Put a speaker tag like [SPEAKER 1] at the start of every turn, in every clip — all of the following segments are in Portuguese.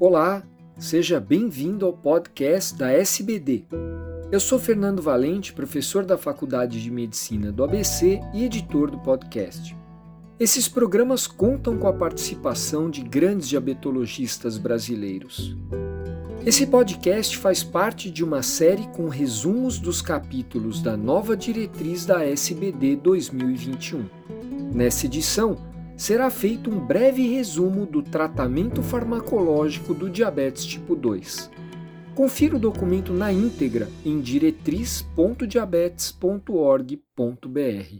[SPEAKER 1] Olá, seja bem-vindo ao podcast da SBD. Eu sou Fernando Valente, professor da Faculdade de Medicina do ABC e editor do podcast. Esses programas contam com a participação de grandes diabetologistas brasileiros. Esse podcast faz parte de uma série com resumos dos capítulos da nova diretriz da SBD 2021. Nessa edição, será feito um breve resumo do tratamento farmacológico do diabetes tipo 2. Confira o documento na íntegra em diretriz.diabetes.org.br.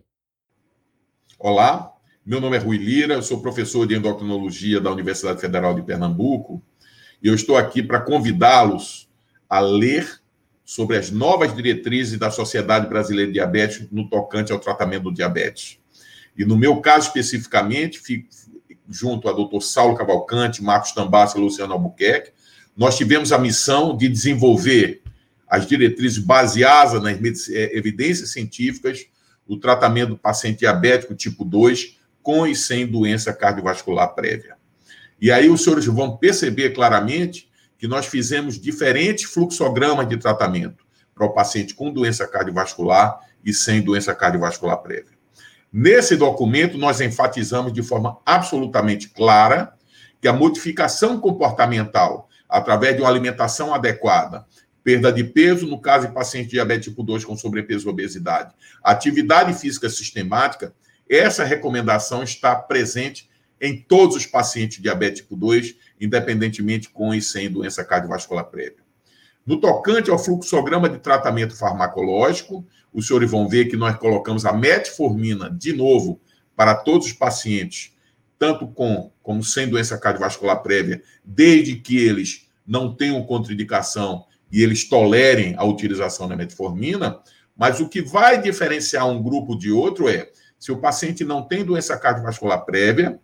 [SPEAKER 2] Olá, meu nome é Rui Lira, eu sou professor de endocrinologia da Universidade Federal de Pernambuco e eu estou aqui para convidá-los a ler sobre as novas diretrizes da Sociedade Brasileira de Diabetes no tocante ao tratamento do diabetes. E no meu caso especificamente, fico junto a doutor Saulo Cavalcante, Marcos Tambassa e Luciano Albuquerque, nós tivemos a missão de desenvolver as diretrizes baseadas nas eh, evidências científicas do tratamento do paciente diabético tipo 2 com e sem doença cardiovascular prévia. E aí os senhores vão perceber claramente que nós fizemos diferentes fluxogramas de tratamento para o paciente com doença cardiovascular e sem doença cardiovascular prévia. Nesse documento, nós enfatizamos de forma absolutamente clara que a modificação comportamental, através de uma alimentação adequada, perda de peso, no caso de paciente diabetes tipo 2 com sobrepeso e obesidade, atividade física sistemática, essa recomendação está presente em todos os pacientes diabetes tipo 2, independentemente com e sem doença cardiovascular prévia. No tocante ao fluxograma de tratamento farmacológico, os senhores vão ver que nós colocamos a metformina de novo para todos os pacientes, tanto com como sem doença cardiovascular prévia, desde que eles não tenham contraindicação e eles tolerem a utilização da metformina. Mas o que vai diferenciar um grupo de outro é se o paciente não tem doença cardiovascular prévia,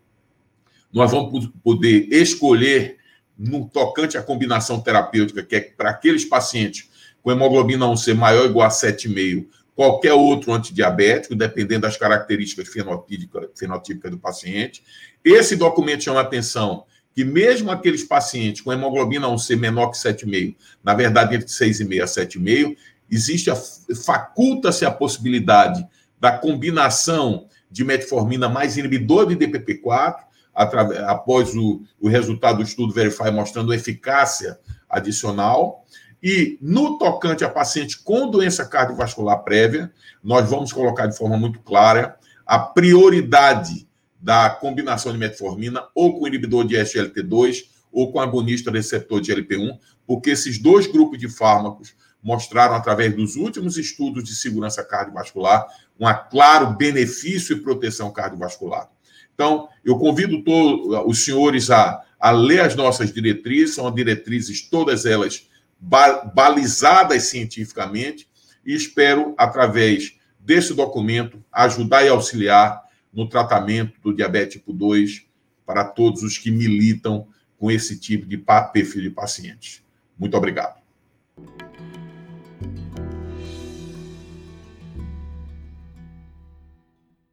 [SPEAKER 2] nós vamos poder escolher no tocante à combinação terapêutica, que é para aqueles pacientes com hemoglobina 1C maior ou igual a 7,5, qualquer outro antidiabético, dependendo das características fenotípicas, fenotípicas do paciente. Esse documento chama atenção que mesmo aqueles pacientes com hemoglobina 1C menor que 7,5, na verdade entre 6,5 a 7,5, existe a faculta-se a possibilidade da combinação de metformina mais inibidor de DPP4, após o, o resultado do estudo Verify mostrando eficácia adicional, e no tocante a paciente com doença cardiovascular prévia, nós vamos colocar de forma muito clara a prioridade da combinação de metformina ou com inibidor de SGLT2 ou com agonista receptor de LP1, porque esses dois grupos de fármacos mostraram, através dos últimos estudos de segurança cardiovascular, um claro benefício e proteção cardiovascular. Então, eu convido todos os senhores a, a ler as nossas diretrizes, são diretrizes todas elas balizadas cientificamente, e espero, através desse documento, ajudar e auxiliar no tratamento do diabetes tipo 2 para todos os que militam com esse tipo de perfil de pacientes. Muito obrigado.